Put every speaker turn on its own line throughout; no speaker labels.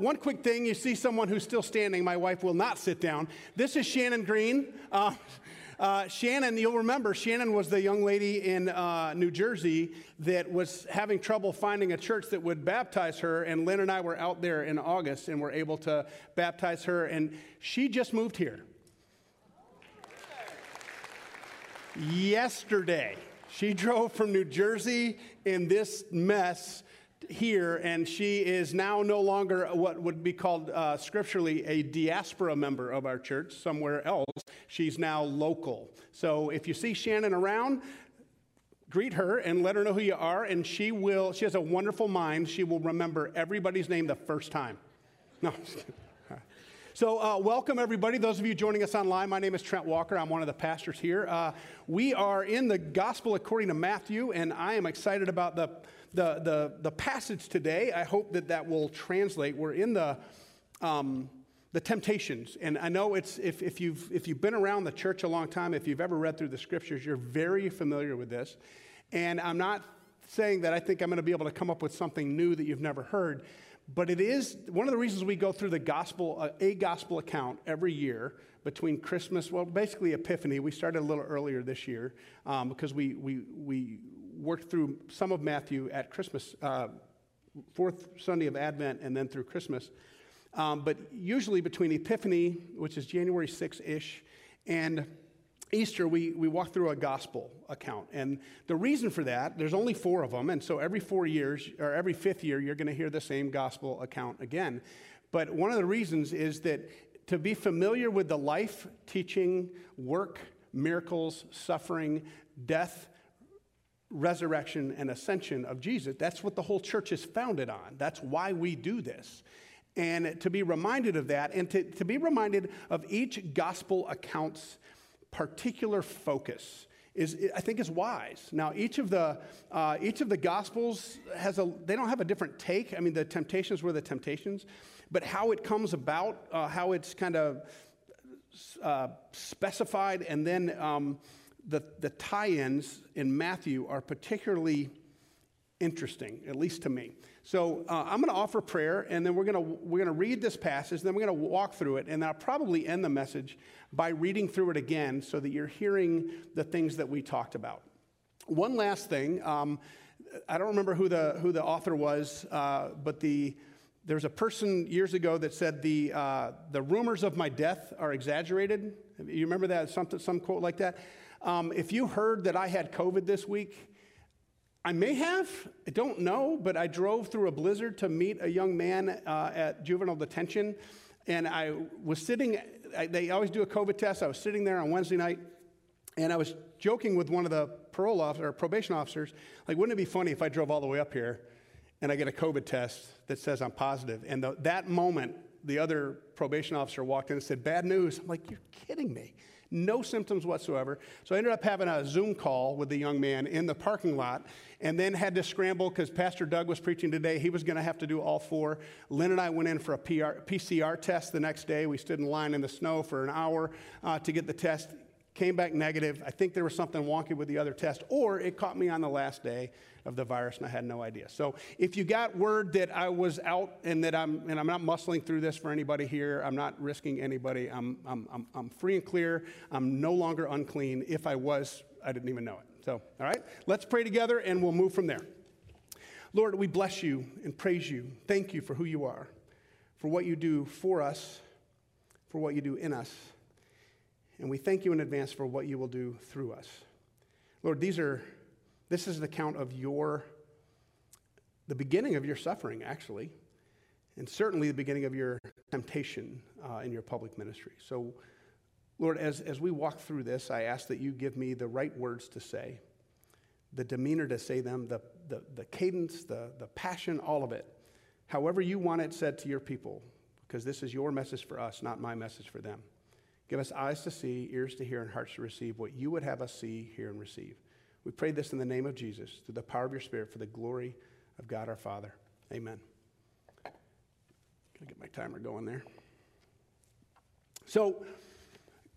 one quick thing you see someone who's still standing. My wife will not sit down. This is Shannon Green. Uh, uh, Shannon, you'll remember, Shannon was the young lady in uh, New Jersey that was having trouble finding a church that would baptize her. And Lynn and I were out there in August and were able to baptize her. And she just moved here. Yesterday, she drove from New Jersey in this mess here, and she is now no longer what would be called uh, scripturally a diaspora member of our church somewhere else. She's now local. So if you see Shannon around, greet her and let her know who you are, and she will, she has a wonderful mind. She will remember everybody's name the first time. No. So, uh, welcome everybody. Those of you joining us online, my name is Trent Walker. I'm one of the pastors here. Uh, we are in the Gospel according to Matthew, and I am excited about the the, the, the passage today, I hope that that will translate. We're in the, um, the temptations. And I know it's, if, if, you've, if you've been around the church a long time, if you've ever read through the scriptures, you're very familiar with this. And I'm not saying that I think I'm going to be able to come up with something new that you've never heard. But it is one of the reasons we go through the gospel, uh, a gospel account every year between Christmas, well, basically Epiphany. We started a little earlier this year um, because we, we, we, worked through some of Matthew at Christmas, uh, fourth Sunday of Advent, and then through Christmas. Um, but usually between Epiphany, which is January 6 ish, and Easter, we, we walk through a gospel account. And the reason for that, there's only four of them. And so every four years, or every fifth year, you're going to hear the same gospel account again. But one of the reasons is that to be familiar with the life, teaching, work, miracles, suffering, death, resurrection and ascension of Jesus. That's what the whole church is founded on. That's why we do this. And to be reminded of that, and to, to be reminded of each gospel account's particular focus. Is, I think is wise. Now, each of the uh, each of the gospels has a they don't have a different take. I mean, the temptations were the temptations, but how it comes about, uh, how it's kind of uh, specified, and then um, the, the tie ins in Matthew are particularly interesting, at least to me. So uh, I'm going to offer prayer, and then we're going to we're going to read this passage, then we're going to walk through it, and I'll probably end the message by reading through it again, so that you're hearing the things that we talked about. One last thing, um, I don't remember who the who the author was, uh, but the there's a person years ago that said the uh, the rumors of my death are exaggerated. You remember that something some quote like that. Um, if you heard that I had COVID this week, I may have, I don't know, but I drove through a blizzard to meet a young man uh, at juvenile detention. And I was sitting, I, they always do a COVID test. I was sitting there on Wednesday night, and I was joking with one of the parole officer, or probation officers, like, wouldn't it be funny if I drove all the way up here and I get a COVID test that says I'm positive? And the, that moment, the other probation officer walked in and said, Bad news. I'm like, You're kidding me no symptoms whatsoever. So I ended up having a Zoom call with the young man in the parking lot and then had to scramble because Pastor Doug was preaching today. He was going to have to do all four. Lynn and I went in for a PR, PCR test the next day. We stood in line in the snow for an hour uh, to get the test came back negative. I think there was something wonky with the other test, or it caught me on the last day of the virus and I had no idea. So if you got word that I was out and that I'm, and I'm not muscling through this for anybody here, I'm not risking anybody, I'm, I'm, I'm, I'm free and clear, I'm no longer unclean. If I was, I didn't even know it. So, all right, let's pray together and we'll move from there. Lord, we bless you and praise you. Thank you for who you are, for what you do for us, for what you do in us. And we thank you in advance for what you will do through us. Lord, these are, this is the count of your, the beginning of your suffering, actually, and certainly the beginning of your temptation uh, in your public ministry. So, Lord, as, as we walk through this, I ask that you give me the right words to say, the demeanor to say them, the, the, the cadence, the, the passion, all of it. However, you want it said to your people, because this is your message for us, not my message for them. Give us eyes to see, ears to hear, and hearts to receive what you would have us see, hear, and receive. We pray this in the name of Jesus, through the power of your Spirit, for the glory of God our Father. Amen. Gotta get my timer going there. So,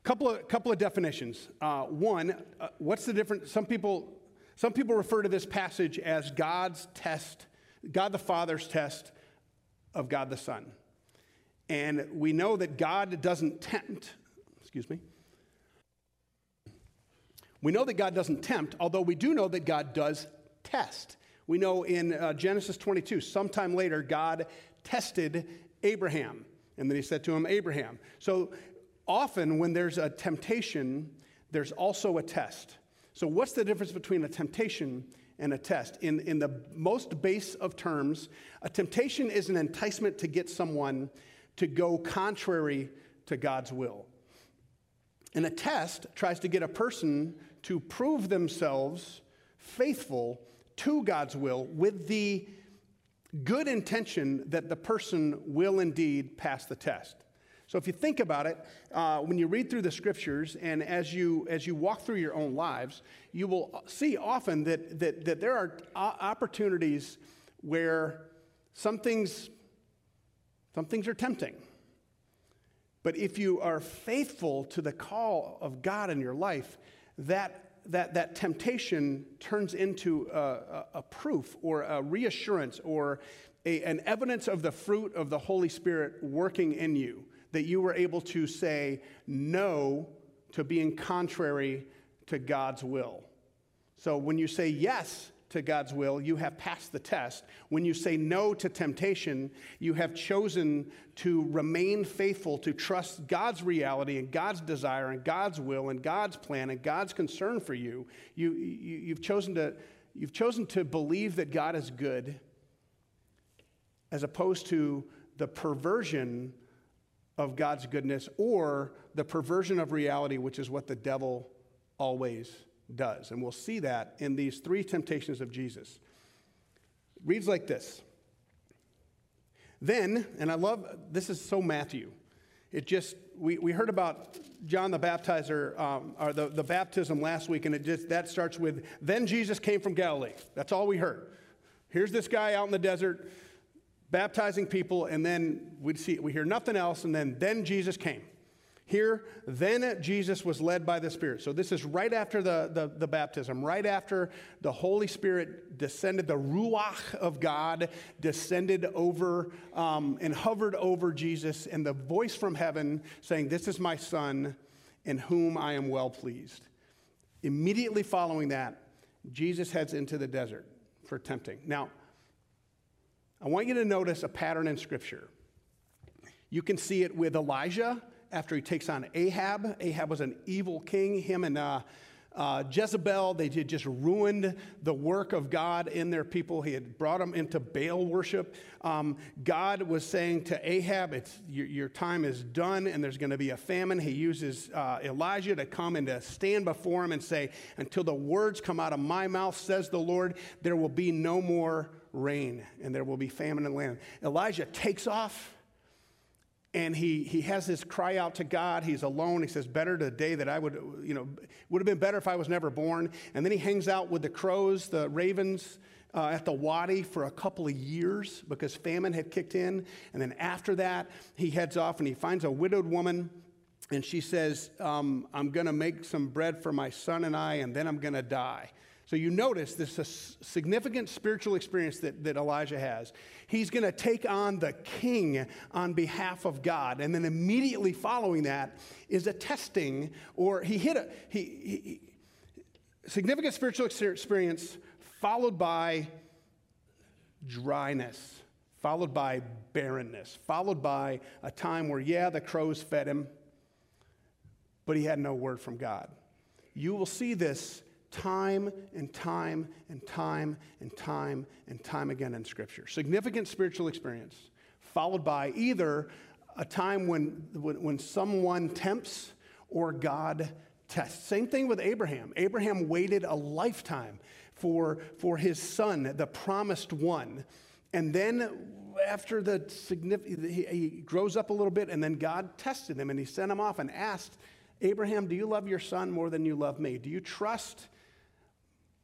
couple of couple of definitions. Uh, one, uh, what's the difference? Some people some people refer to this passage as God's test, God the Father's test of God the Son. And we know that God doesn't tempt, excuse me. We know that God doesn't tempt, although we do know that God does test. We know in uh, Genesis 22, sometime later, God tested Abraham. And then he said to him, Abraham. So often when there's a temptation, there's also a test. So, what's the difference between a temptation and a test? In, in the most base of terms, a temptation is an enticement to get someone to go contrary to God's will. And a test tries to get a person to prove themselves faithful to God's will with the good intention that the person will indeed pass the test. So if you think about it, uh, when you read through the scriptures and as you, as you walk through your own lives, you will see often that, that, that there are opportunities where some things, some things are tempting. But if you are faithful to the call of God in your life, that that, that temptation turns into a, a, a proof or a reassurance or a, an evidence of the fruit of the Holy Spirit working in you, that you were able to say no to being contrary to God's will. So when you say yes to God's will, you have passed the test. When you say no to temptation, you have chosen to remain faithful, to trust God's reality and God's desire and God's will and God's plan and God's concern for you. you, you have chosen to, you've chosen to believe that God is good as opposed to the perversion of God's goodness or the perversion of reality, which is what the devil always does. And we'll see that in these three temptations of Jesus. It reads like this. Then, and I love this is so Matthew. It just, we, we heard about John the Baptizer, um, or the, the baptism last week, and it just, that starts with, then Jesus came from Galilee. That's all we heard. Here's this guy out in the desert baptizing people, and then we see, we hear nothing else, and then, then Jesus came. Here, then Jesus was led by the Spirit. So this is right after the, the, the, baptism, right after the Holy Spirit descended, the Ruach of God descended over um, and hovered over Jesus, and the voice from heaven saying, This is my Son in whom I am well pleased. Immediately following that, Jesus heads into the desert for tempting. Now, I want you to notice a pattern in Scripture. You can see it with Elijah after he takes on Ahab. Ahab was an evil king. Him and uh, uh, Jezebel, they had just ruined the work of God in their people. He had brought them into Baal worship. Um, God was saying to Ahab, it's, your, your, time is done and there's going to be a famine. He uses uh, Elijah to come and to stand before him and say, Until the words come out of my mouth, says the Lord, there will be no more rain and there will be famine in the land. Elijah takes off and he, he has this cry out to God. He's alone. He says, Better the day that I would, you know, would have been better if I was never born. And then he hangs out with the crows, the ravens uh, at the wadi for a couple of years because famine had kicked in. And then after that, he heads off and he finds a widowed woman. And she says, um, I'm going to make some bread for my son and I, and then I'm going to die. So you notice this significant spiritual experience that, that Elijah has. He's going to take on the king on behalf of God. And then immediately following that is a testing, or he hit a he, he significant spiritual experience followed by dryness, followed by barrenness, followed by a time where, yeah, the crows fed him, but he had no word from God. You will see this time and time and time and time and time again in Scripture. Significant spiritual experience, followed by either a time when, when, when someone tempts or God tests. Same thing with Abraham. Abraham waited a lifetime for, for his son, the promised one. And then after the significant, he, he grows up a little bit, and then God tested him and he sent him off and asked, Abraham, do you love your son more than you love me? Do you trust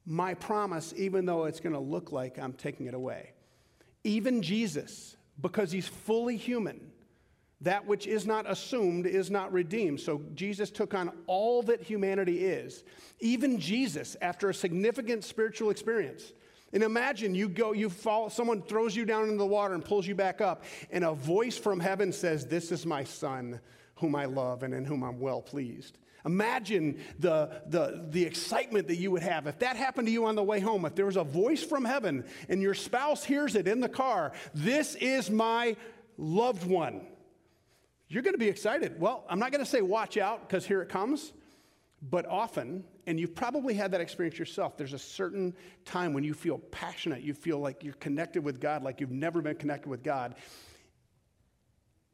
my promise, even though it's going to look like I'm taking it away. Even Jesus, because he's fully human, that which is not assumed is not redeemed. So Jesus took on all that humanity is. Even Jesus, after a significant spiritual experience, And imagine you go, you fall, someone throws you down into the water and pulls you back up, and a voice from heaven says, This is my son, whom I love and in whom I'm well pleased. Imagine the, the, the excitement that you would have. If that happened to you on the way home, if there was a voice from heaven and your spouse hears it in the car, This is my loved one. You're going to be excited. Well, I'm not going to say watch out because here it comes. But often, and you've probably had that experience yourself, there's a certain time when you feel passionate, you feel like you're connected with God, like you've never been connected with God.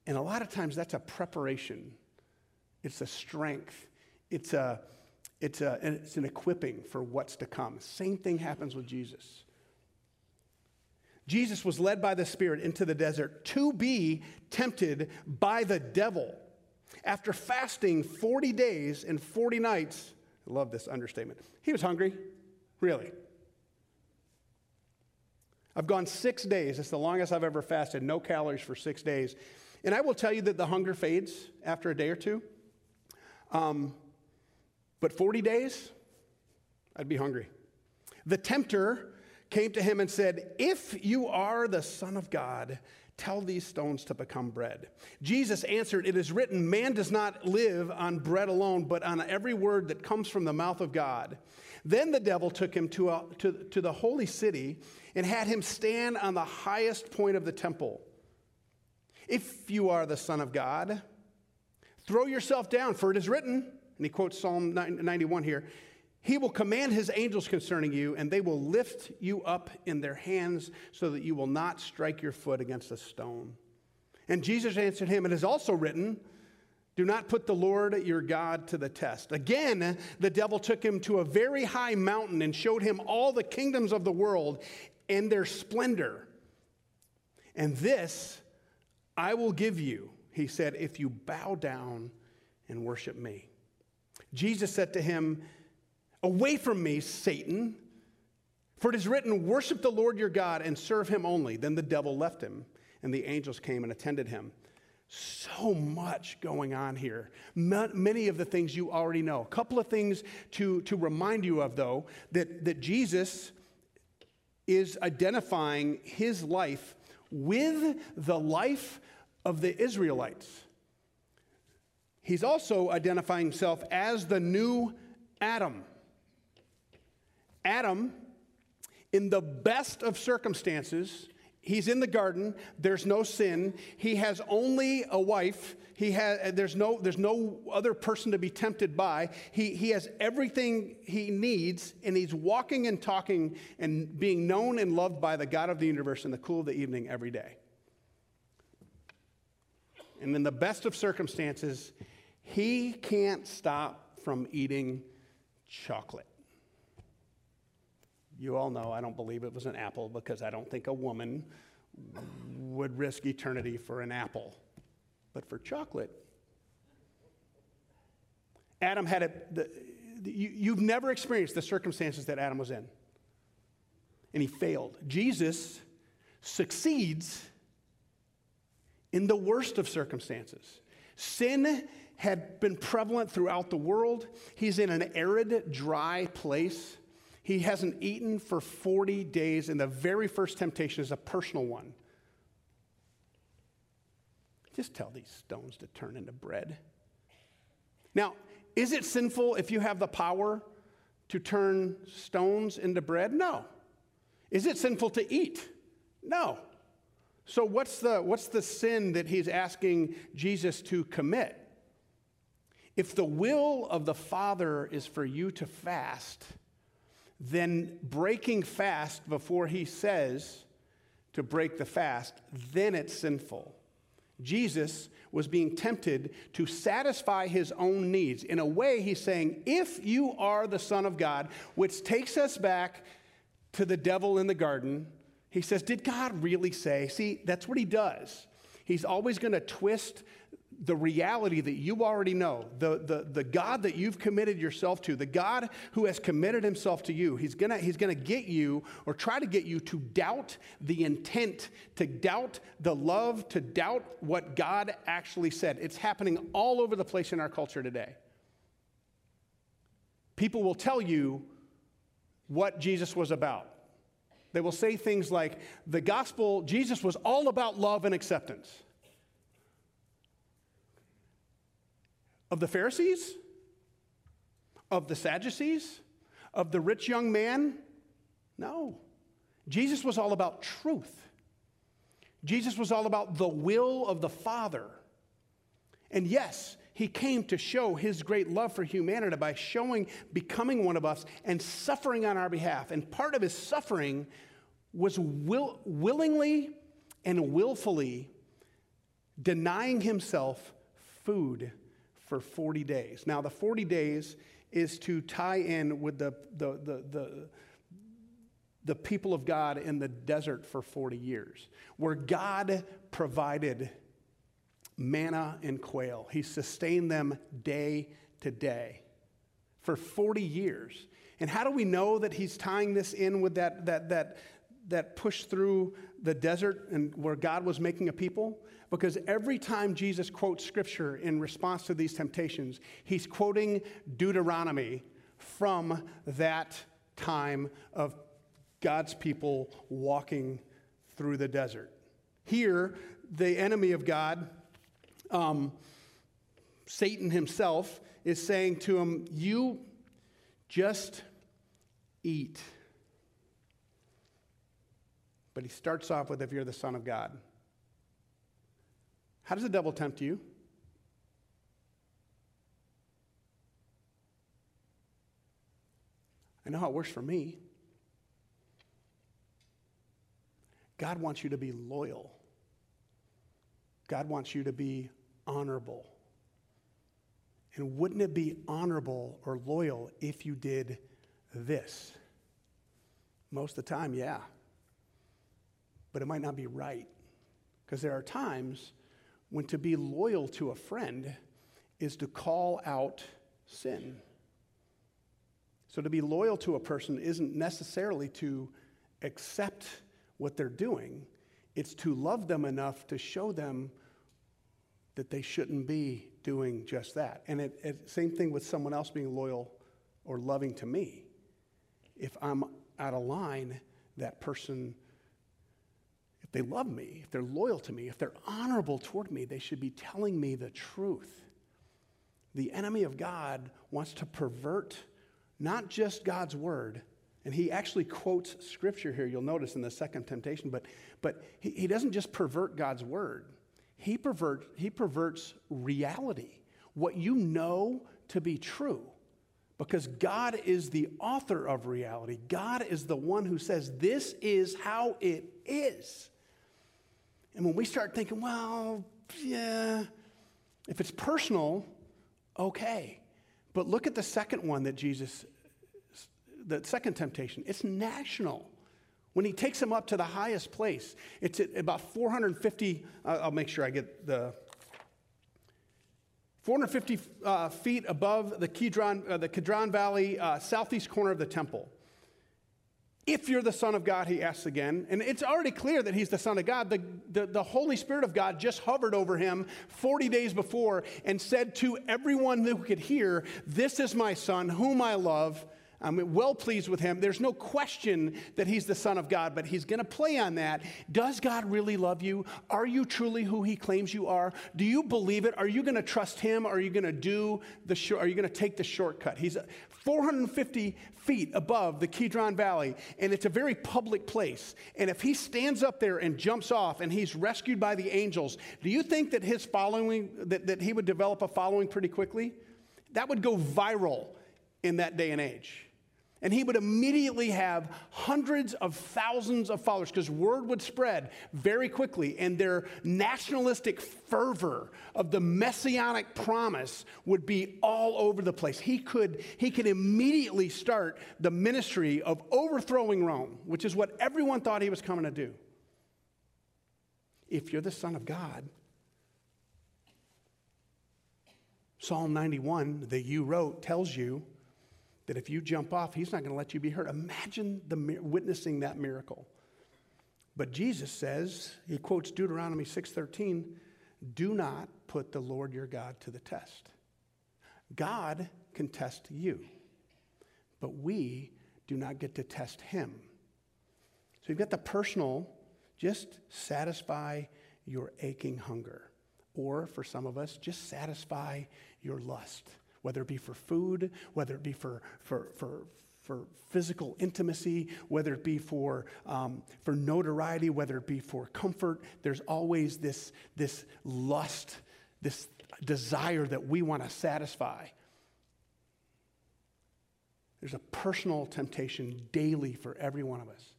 And a lot of times that's a preparation, it's a strength, it's, a, it's, a, it's an equipping for what's to come. Same thing happens with Jesus. Jesus was led by the Spirit into the desert to be tempted by the devil. After fasting 40 days and 40 nights, I love this understatement, he was hungry. Really. I've gone six days. It's the longest I've ever fasted, no calories for six days. And I will tell you that the hunger fades after a day or two. Um, but 40 days, I'd be hungry. The tempter came to him and said, If you are the Son of God, Tell these stones to become bread. Jesus answered, It is written, man does not live on bread alone, but on every word that comes from the mouth of God. Then the devil took him to, a, to, to the holy city and had him stand on the highest point of the temple. If you are the Son of God, throw yourself down, for it is written, and he quotes Psalm 91 here he will command his angels concerning you, and they will lift you up in their hands so that you will not strike your foot against a stone. And Jesus answered him, It is also written, Do not put the Lord your God to the test. Again, the devil took him to a very high mountain and showed him all the kingdoms of the world and their splendor. And this I will give you, he said, if you bow down and worship me. Jesus said to him, Away from me, Satan. For it is written, Worship the Lord your God and serve him only. Then the devil left him, and the angels came and attended him. So much going on here. Many of the things you already know. A couple of things to, to remind you of, though, that, that Jesus is identifying his life with the life of the Israelites. He's also identifying himself as the new Adam. Adam, in the best of circumstances, he's in the garden. There's no sin. He has only a wife. He has there's no there's no other person to be tempted by. He, he has everything he needs and he's walking and talking and being known and loved by the god of the universe in the cool of the evening every day. And in the best of circumstances he can't stop from eating chocolate you all know I don't believe it was an apple because I don't think a woman would risk eternity for an apple. But for chocolate, Adam had a, the, you, you've never experienced the circumstances that Adam was in. And he failed. Jesus succeeds in the worst of circumstances. Sin had been prevalent throughout the world. He's in an arid, dry place. He hasn't eaten for 40 days, and the very first temptation is a personal one. Just tell these stones to turn into bread. Now, is it sinful if you have the power to turn stones into bread? No. Is it sinful to eat? No. So, what's the, what's the sin that he's asking Jesus to commit? If the will of the Father is for you to fast, then breaking fast before he says to break the fast, then it's sinful. Jesus was being tempted to satisfy his own needs. In a way, he's saying, if you are the Son of God, which takes us back to the devil in the garden, he says, Did God really say? See, that's what he does. He's always going to twist the reality that you already know, the, the, the God that you've committed yourself to, the God who has committed himself to you, he's gonna, he's gonna get you or try to get you to doubt the intent, to doubt the love, to doubt what God actually said. It's happening all over the place in our culture today. People will tell you what Jesus was about. They will say things like, the gospel, Jesus was all about love and acceptance. Of the Pharisees? Of the Sadducees? Of the rich young man? No. Jesus was all about truth. Jesus was all about the will of the Father. And yes, he came to show his great love for humanity by showing, becoming one of us, and suffering on our behalf. And part of his suffering was will, willingly and willfully denying himself food for 40 days. Now, the 40 days is to tie in with the, the, the, the, the people of God in the desert for 40 years, where God provided manna and quail. He sustained them day to day for 40 years. And how do we know that he's tying this in with that, that, that, that push through the desert and where God was making a people? Because every time Jesus quotes scripture in response to these temptations, he's quoting Deuteronomy from that time of God's people walking through the desert. Here, the enemy of God, um, Satan himself, is saying to him, You just eat. But he starts off with, If you're the Son of God. How does the devil tempt you? I know how it works for me. God wants you to be loyal. God wants you to be honorable. And wouldn't it be honorable or loyal if you did this? Most of the time, yeah. But it might not be right. Because there are times when to be loyal to a friend is to call out sin. So to be loyal to a person isn't necessarily to accept what they're doing, it's to love them enough to show them that they shouldn't be doing just that. And it, it, same thing with someone else being loyal or loving to me. If I'm out of line, that person, they love me, if they're loyal to me, if they're honorable toward me, they should be telling me the truth. The enemy of God wants to pervert not just God's word, and he actually quotes scripture here, you'll notice in the second temptation, but, but he, he doesn't just pervert God's word, he, pervert, he perverts reality, what you know to be true. Because God is the author of reality. God is the one who says, This is how it is. And when we start thinking, well, yeah, if it's personal, okay. But look at the second one that Jesus the second temptation, it's national. When he takes him up to the highest place, it's at about 450, uh, I'll make sure I get the 450 uh, feet above the Kidron, uh, the Kidron Valley, uh, southeast corner of the temple. If you're the Son of God, he asks again. And it's already clear that he's the Son of God. The, the, the, Holy Spirit of God just hovered over him 40 days before and said to everyone who could hear, This is my Son, whom I love. I'm well pleased with him. There's no question that he's the Son of God, but he's going to play on that. Does God really love you? Are you truly who he claims you are? Do you believe it? Are you going to trust him? Are you going to do the short, are you going to take the shortcut? He's 450 feet above the Kidron Valley, and it's a very public place. And if he stands up there and jumps off and he's rescued by the angels, do you think that his following, that, that he would develop a following pretty quickly? That would go viral in that day and age. And he would immediately have hundreds of thousands of followers because word would spread very quickly, and their nationalistic fervor of the messianic promise would be all over the place. He could, he could immediately start the ministry of overthrowing Rome, which is what everyone thought he was coming to do. If you're the Son of God, Psalm 91 that you wrote tells you that if you jump off, he's not going to let you be hurt. Imagine the, witnessing that miracle. But Jesus says, he quotes Deuteronomy 6:13, "Do not put the Lord your God to the test." God can test you, but we do not get to test him. So you've got the personal, just satisfy your aching hunger. Or for some of us, just satisfy your lust, whether it be for food, whether it be for, for, for, for physical intimacy, whether it be for, um, for notoriety, whether it be for comfort. There's always this, this lust, this desire that we want to satisfy. There's a personal temptation daily for every one of us.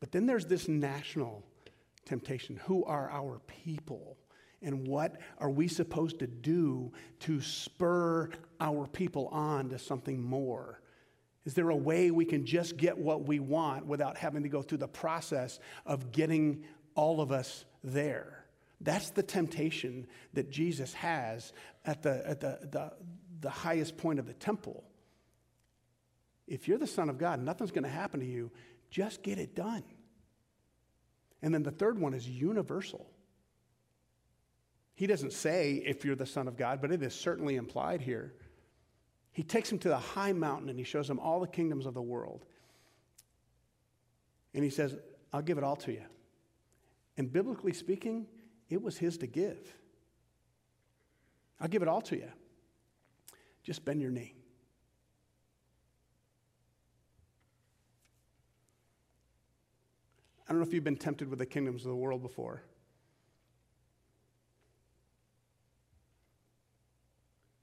But then there's this national temptation. Who are our people? And what are we supposed to do to spur our people on to something more? Is there a way we can just get what we want without having to go through the process of getting all of us there? That's the temptation that Jesus has at the, at the, the, the highest point of the temple. If you're the Son of God, nothing's going to happen to you. Just get it done. And then the third one is universal. He doesn't say if you're the Son of God, but it is certainly implied here. He takes him to the high mountain and he shows him all the kingdoms of the world. And he says, I'll give it all to you. And biblically speaking, it was his to give. I'll give it all to you. Just bend your knee. I don't know if you've been tempted with the kingdoms of the world before.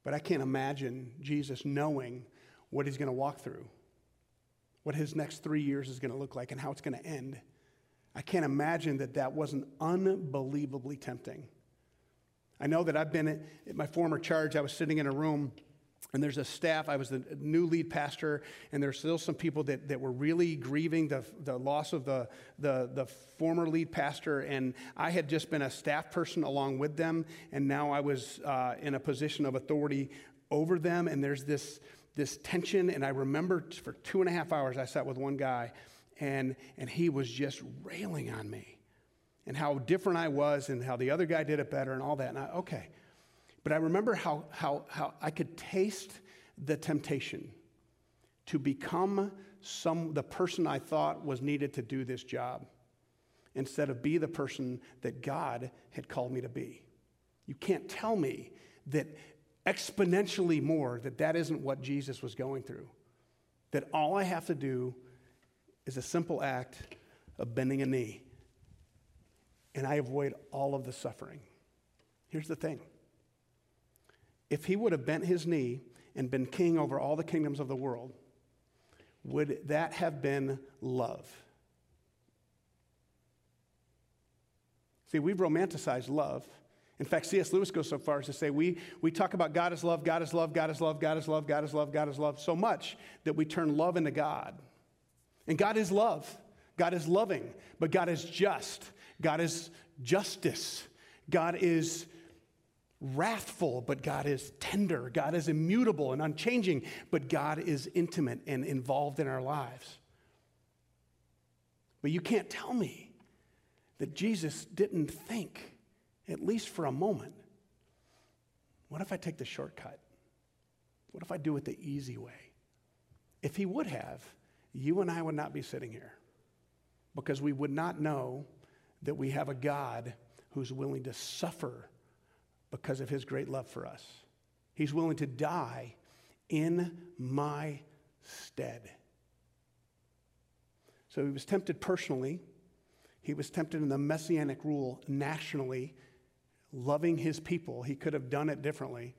But I can't imagine Jesus knowing what he's going to walk through, what his next three years is going to look like, and how it's going to end. I can't imagine that that wasn't unbelievably tempting. I know that I've been at, my former charge, I was sitting in a room and there's a staff, I was the new lead pastor, and there's still some people that, that were really grieving the, the loss of the, the, the former lead pastor. And I had just been a staff person along with them, and now I was uh, in a position of authority over them. And there's this, this tension. And I remember for two and a half hours, I sat with one guy, and, and he was just railing on me and how different I was, and how the other guy did it better, and all that. And I, okay. But I remember how, how, how I could taste the temptation to become some, the person I thought was needed to do this job instead of be the person that God had called me to be. You can't tell me that exponentially more that that isn't what Jesus was going through. That all I have to do is a simple act of bending a knee and I avoid all of the suffering. Here's the thing if he would have bent his knee and been king over all the kingdoms of the world, would that have been love? See, we've romanticized love. In fact, C.S. Lewis goes so far as to say we, we talk about God is love, God is love, God is love, God is love, God is love, God is love so much that we turn love into God. And God is love. God is loving, but God is just. God is justice. God is wrathful, but God is tender. God is immutable and unchanging, but God is intimate and involved in our lives. But you can't tell me that Jesus didn't think, at least for a moment, what if I take the shortcut? What if I do it the easy way? If he would have, you and I would not be sitting here because we would not know that we have a God who's willing to suffer because of his great love for us. He's willing to die in my stead. So he was tempted personally. He was tempted in the messianic rule nationally, loving his people. He could have done it differently.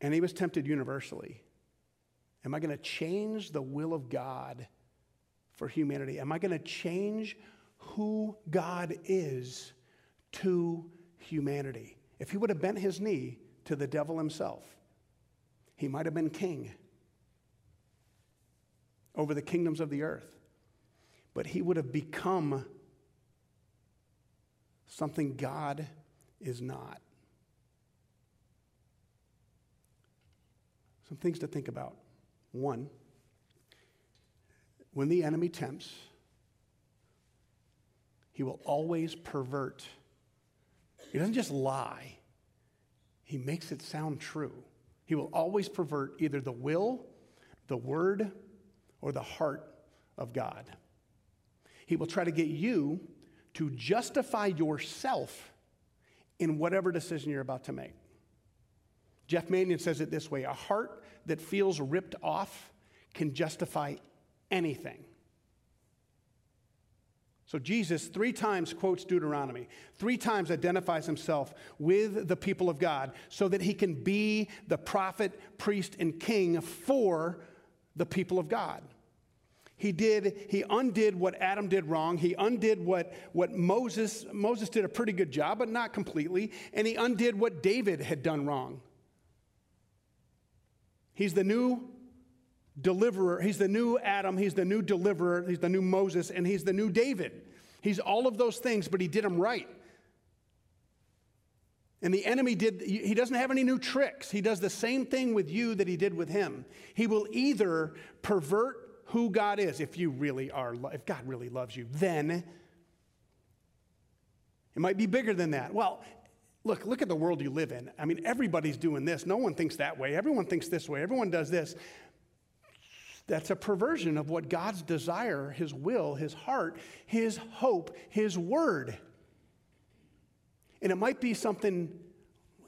And he was tempted universally. Am I going to change the will of God for humanity? Am I going to change who God is to humanity. If he would have bent his knee to the devil himself, he might have been king over the kingdoms of the earth. But he would have become something God is not. Some things to think about. One, when the enemy tempts, he will always pervert he doesn't just lie, he makes it sound true. He will always pervert either the will, the word, or the heart of God. He will try to get you to justify yourself in whatever decision you're about to make. Jeff Manion says it this way a heart that feels ripped off can justify anything. So Jesus three times quotes Deuteronomy, three times identifies himself with the people of God so that he can be the prophet, priest, and king for the people of God. He did, he undid what Adam did wrong. He undid what, what Moses, Moses did a pretty good job, but not completely. And he undid what David had done wrong. He's the new deliverer. He's the new Adam. He's the new deliverer. He's the new Moses, and he's the new David. He's all of those things, but he did them right. And the enemy did, he doesn't have any new tricks. He does the same thing with you that he did with him. He will either pervert who God is, if you really are, if God really loves you, then it might be bigger than that. Well, look, look at the world you live in. I mean, everybody's doing this. No one thinks that way. Everyone thinks this way. Everyone does this. That's a perversion of what God's desire, His will, His heart, His hope, His word. And it might be something,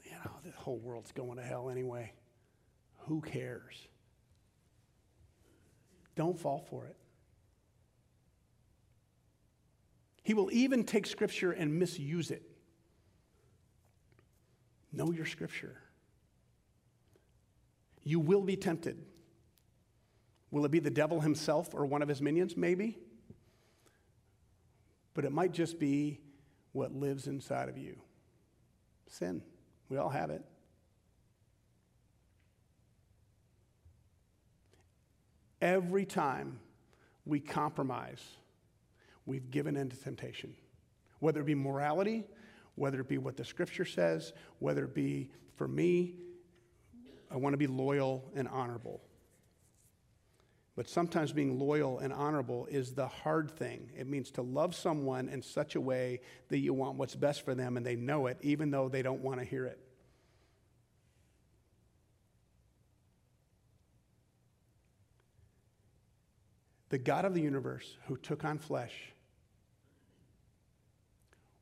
you know, the whole world's going to hell anyway. Who cares? Don't fall for it. He will even take scripture and misuse it. Know your scripture. You will be tempted. Will it be the devil himself or one of his minions? Maybe. But it might just be what lives inside of you sin. We all have it. Every time we compromise, we've given in to temptation. Whether it be morality, whether it be what the scripture says, whether it be for me, I want to be loyal and honorable. But sometimes being loyal and honorable is the hard thing. It means to love someone in such a way that you want what's best for them and they know it, even though they don't want to hear it. The God of the universe who took on flesh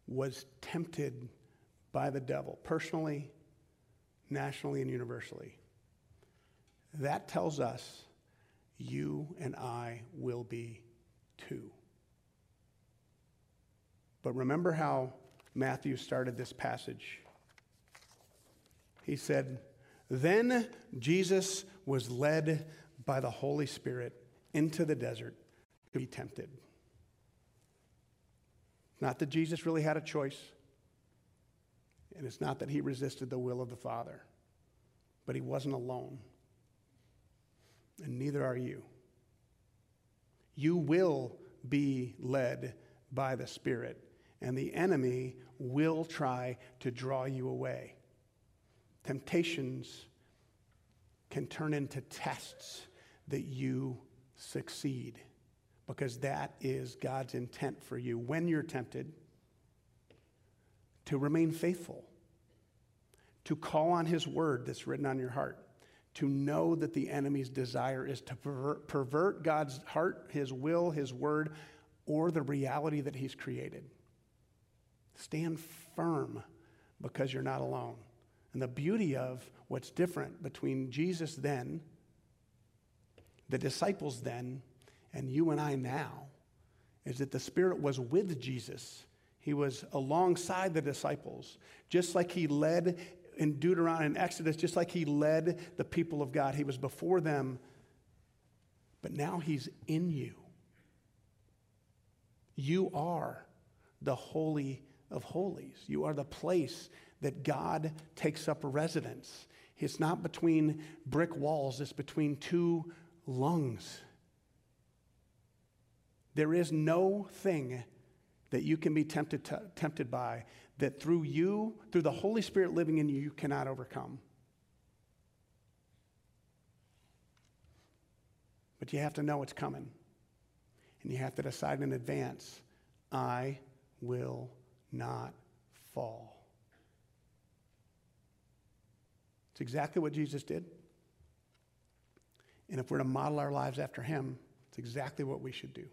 was tempted by the devil, personally, nationally, and universally. That tells us you and I will be too. But remember how Matthew started this passage. He said, Then Jesus was led by the Holy Spirit into the desert to be tempted. Not that Jesus really had a choice, and it's not that he resisted the will of the Father, but he wasn't alone. And neither are you. You will be led by the Spirit, and the enemy will try to draw you away. Temptations can turn into tests that you succeed because that is God's intent for you when you're tempted to remain faithful, to call on His word that's written on your heart, to know that the enemy's desire is to pervert, God's heart, His will, His word, or the reality that He's created. Stand firm because you're not alone. And the beauty of what's different between Jesus then the disciples then and you and I now is that the Spirit was with Jesus. He was alongside the disciples, just like he led in Deuteronomy and Exodus, just like he led the people of God. He was before them, but now he's in you. You are the Holy of Holies. You are the place that God takes up residence. It's not between brick walls, it's between two lungs. There is no thing that you can be tempted, to, tempted by that through you, through the Holy Spirit living in you, you cannot overcome. But you have to know it's coming. And you have to decide in advance I will not fall. It's exactly what Jesus did. And if we're to model our lives after him, it's exactly what we should do.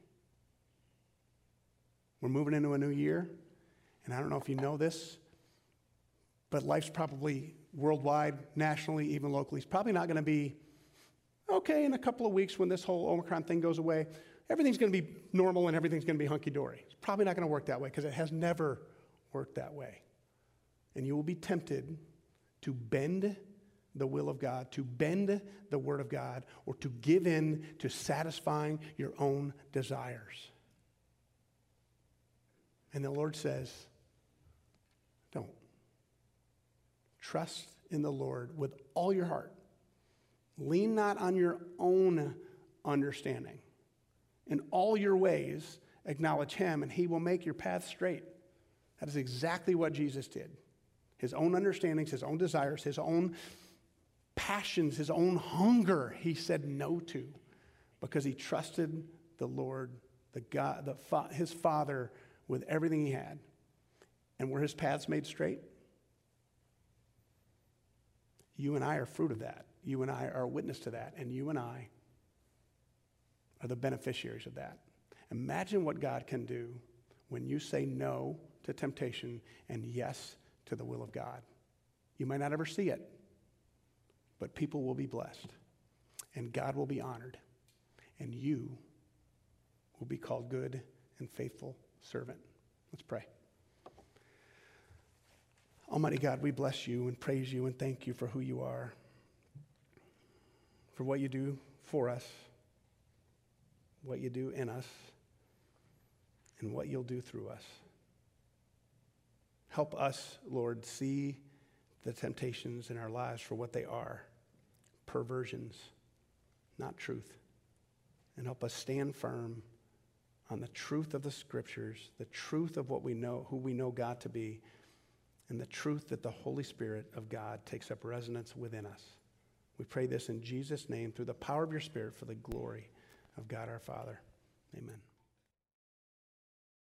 We're moving into a new year, and I don't know if you know this, but life's probably worldwide, nationally, even locally, it's probably not going to be okay in a couple of weeks when this whole Omicron thing goes away. Everything's going to be normal and everything's going to be hunky dory. It's probably not going to work that way because it has never worked that way. And you will be tempted to bend the will of God, to bend the word of God, or to give in to satisfying your own desires. And the Lord says, don't. Trust in the Lord with all your heart. Lean not on your own understanding. In all your ways, acknowledge Him, and He will make your path straight. That is exactly what Jesus did. His own understandings, His own desires, His own passions, His own hunger, He said no to because He trusted the Lord, the God, the His Father with everything He had. And were His paths made straight? You and I are fruit of that. You and I are witness to that. And you and I are the beneficiaries of that. Imagine what God can do when you say no to temptation and yes to the will of God. You might not ever see it, but people will be blessed, and God will be honored, and you will be called good and faithful servant. Let's pray. Almighty God, we bless you and praise you and thank you for who you are, for what you do for us, what you do in us, and what you'll do through us. Help us, Lord, see the temptations in our lives for what they are perversions, not truth. And help us stand firm on the truth of the scriptures, the truth of what we know, who we know God to be and the truth that the Holy Spirit of God takes up resonance within us. We pray this in Jesus' name through the power of your Spirit for the glory of God our Father. Amen.